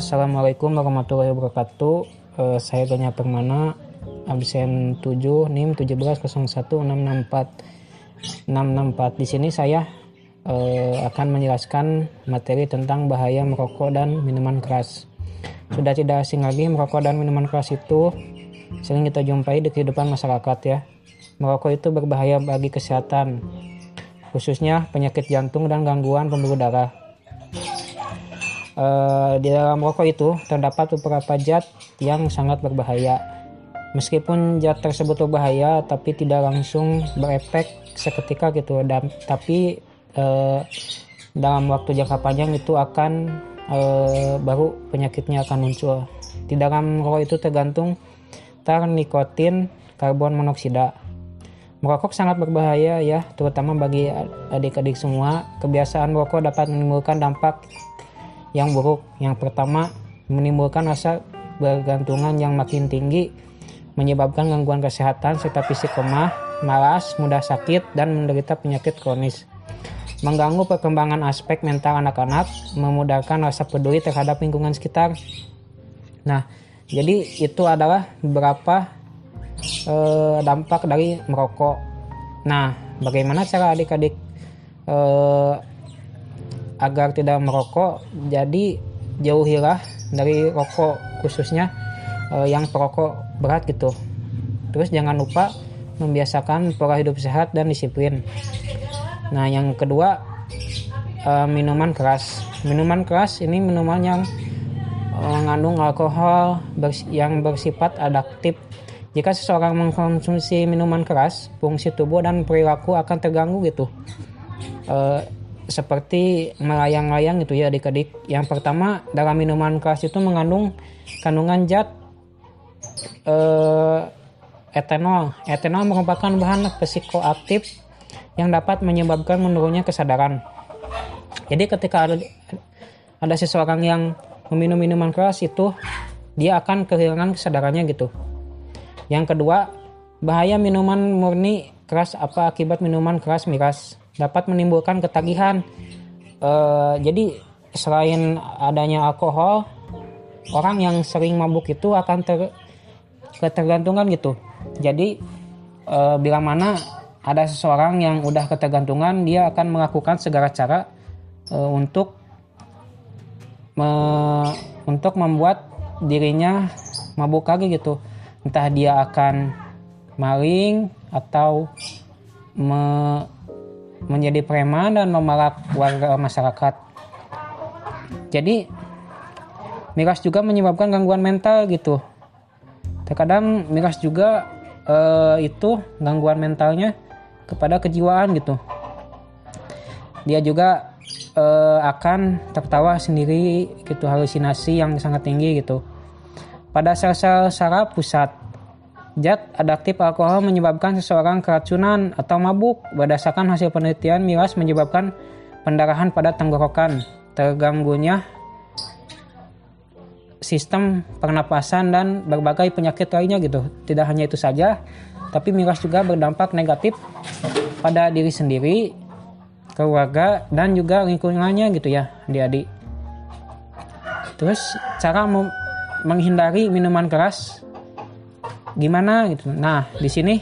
Assalamualaikum warahmatullahi wabarakatuh. Uh, saya Ganya Permana, absen 7 NIM 1701664 664. Di sini saya uh, akan menjelaskan materi tentang bahaya merokok dan minuman keras. Sudah tidak asing lagi merokok dan minuman keras itu sering kita jumpai di kehidupan masyarakat ya. Merokok itu berbahaya bagi kesehatan, khususnya penyakit jantung dan gangguan pembuluh darah uh, di dalam rokok itu terdapat beberapa zat yang sangat berbahaya. Meskipun zat tersebut berbahaya, tapi tidak langsung berefek seketika gitu. Dan tapi uh, dalam waktu jangka panjang itu akan uh, baru penyakitnya akan muncul. Di dalam rokok itu tergantung tar nikotin, karbon monoksida. Merokok sangat berbahaya ya, terutama bagi adik-adik semua. Kebiasaan merokok dapat menimbulkan dampak yang buruk. Yang pertama, menimbulkan rasa bergantungan yang makin tinggi, menyebabkan gangguan kesehatan serta fisik lemah, malas, mudah sakit, dan menderita penyakit kronis. Mengganggu perkembangan aspek mental anak-anak, memudahkan rasa peduli terhadap lingkungan sekitar. Nah, jadi itu adalah beberapa eh, dampak dari merokok. Nah, bagaimana cara adik-adik eh, agar tidak merokok jadi jauhilah dari rokok khususnya uh, yang perokok berat gitu. Terus jangan lupa membiasakan pola hidup sehat dan disiplin. Nah yang kedua uh, minuman keras. Minuman keras ini minuman yang uh, mengandung alkohol yang bersifat adaptif. Jika seseorang mengkonsumsi minuman keras fungsi tubuh dan perilaku akan terganggu gitu. Uh, seperti melayang-layang gitu ya adik-adik. Yang pertama dalam minuman keras itu mengandung kandungan zat eh, etanol. Etanol merupakan bahan psikoaktif yang dapat menyebabkan menurunnya kesadaran. Jadi ketika ada ada seseorang yang meminum minuman keras itu dia akan kehilangan kesadarannya gitu. Yang kedua, bahaya minuman murni keras apa akibat minuman keras miras dapat menimbulkan ketagihan. Uh, jadi selain adanya alkohol, orang yang sering mabuk itu akan ter ketergantungan gitu. Jadi uh, bila mana ada seseorang yang udah ketergantungan, dia akan melakukan segala cara uh, untuk me untuk membuat dirinya mabuk lagi gitu. Entah dia akan maling atau me menjadi preman dan memalak warga masyarakat. Jadi miras juga menyebabkan gangguan mental gitu. Terkadang miras juga uh, itu gangguan mentalnya kepada kejiwaan gitu. Dia juga uh, akan tertawa sendiri gitu halusinasi yang sangat tinggi gitu. Pada sel-sel saraf pusat Zat adaptif alkohol menyebabkan seseorang keracunan atau mabuk. Berdasarkan hasil penelitian, miras menyebabkan pendarahan pada tenggorokan, terganggunya sistem pernapasan dan berbagai penyakit lainnya gitu. Tidak hanya itu saja, tapi miras juga berdampak negatif pada diri sendiri, keluarga dan juga lingkungannya gitu ya, adik-adik. Terus cara menghindari minuman keras gimana gitu. Nah, di sini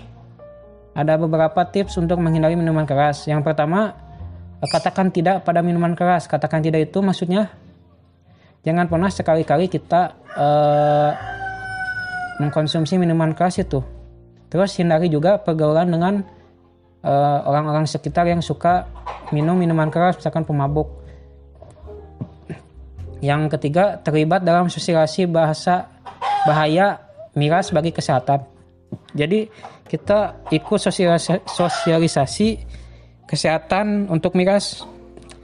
ada beberapa tips untuk menghindari minuman keras. Yang pertama, katakan tidak pada minuman keras. Katakan tidak itu maksudnya jangan pernah sekali-kali kita uh, mengkonsumsi minuman keras itu. Terus hindari juga pergaulan dengan eh, orang-orang uh, sekitar yang suka minum minuman keras, misalkan pemabuk. Yang ketiga, terlibat dalam sosialisasi bahasa bahaya miras bagi kesehatan. Jadi kita ikut sosialisasi kesehatan untuk miras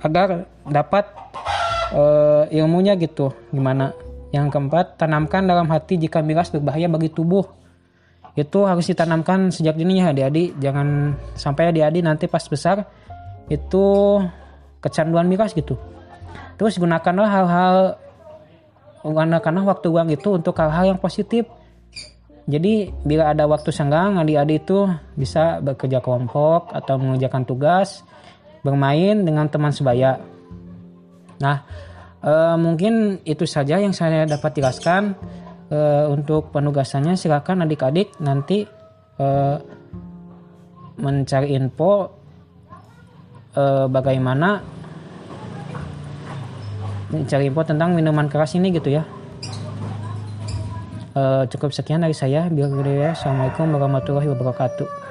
agar dapat uh, ilmunya gitu gimana. Yang keempat, tanamkan dalam hati jika miras berbahaya bagi tubuh. Itu harus ditanamkan sejak dini ya adik-adik. Jangan sampai adik-adik nanti pas besar itu kecanduan miras gitu. Terus gunakanlah hal-hal gunakanlah waktu uang itu untuk hal-hal yang positif jadi bila ada waktu senggang adik-adik itu bisa bekerja kelompok atau mengerjakan tugas, bermain dengan teman sebaya. Nah, Uh, mungkin itu saja yang saya dapat jelaskan uh, untuk penugasannya silakan adik-adik nanti uh, mencari info uh, bagaimana mencari info tentang minuman keras ini gitu ya uh, cukup sekian dari saya biar ya assalamualaikum warahmatullahi wabarakatuh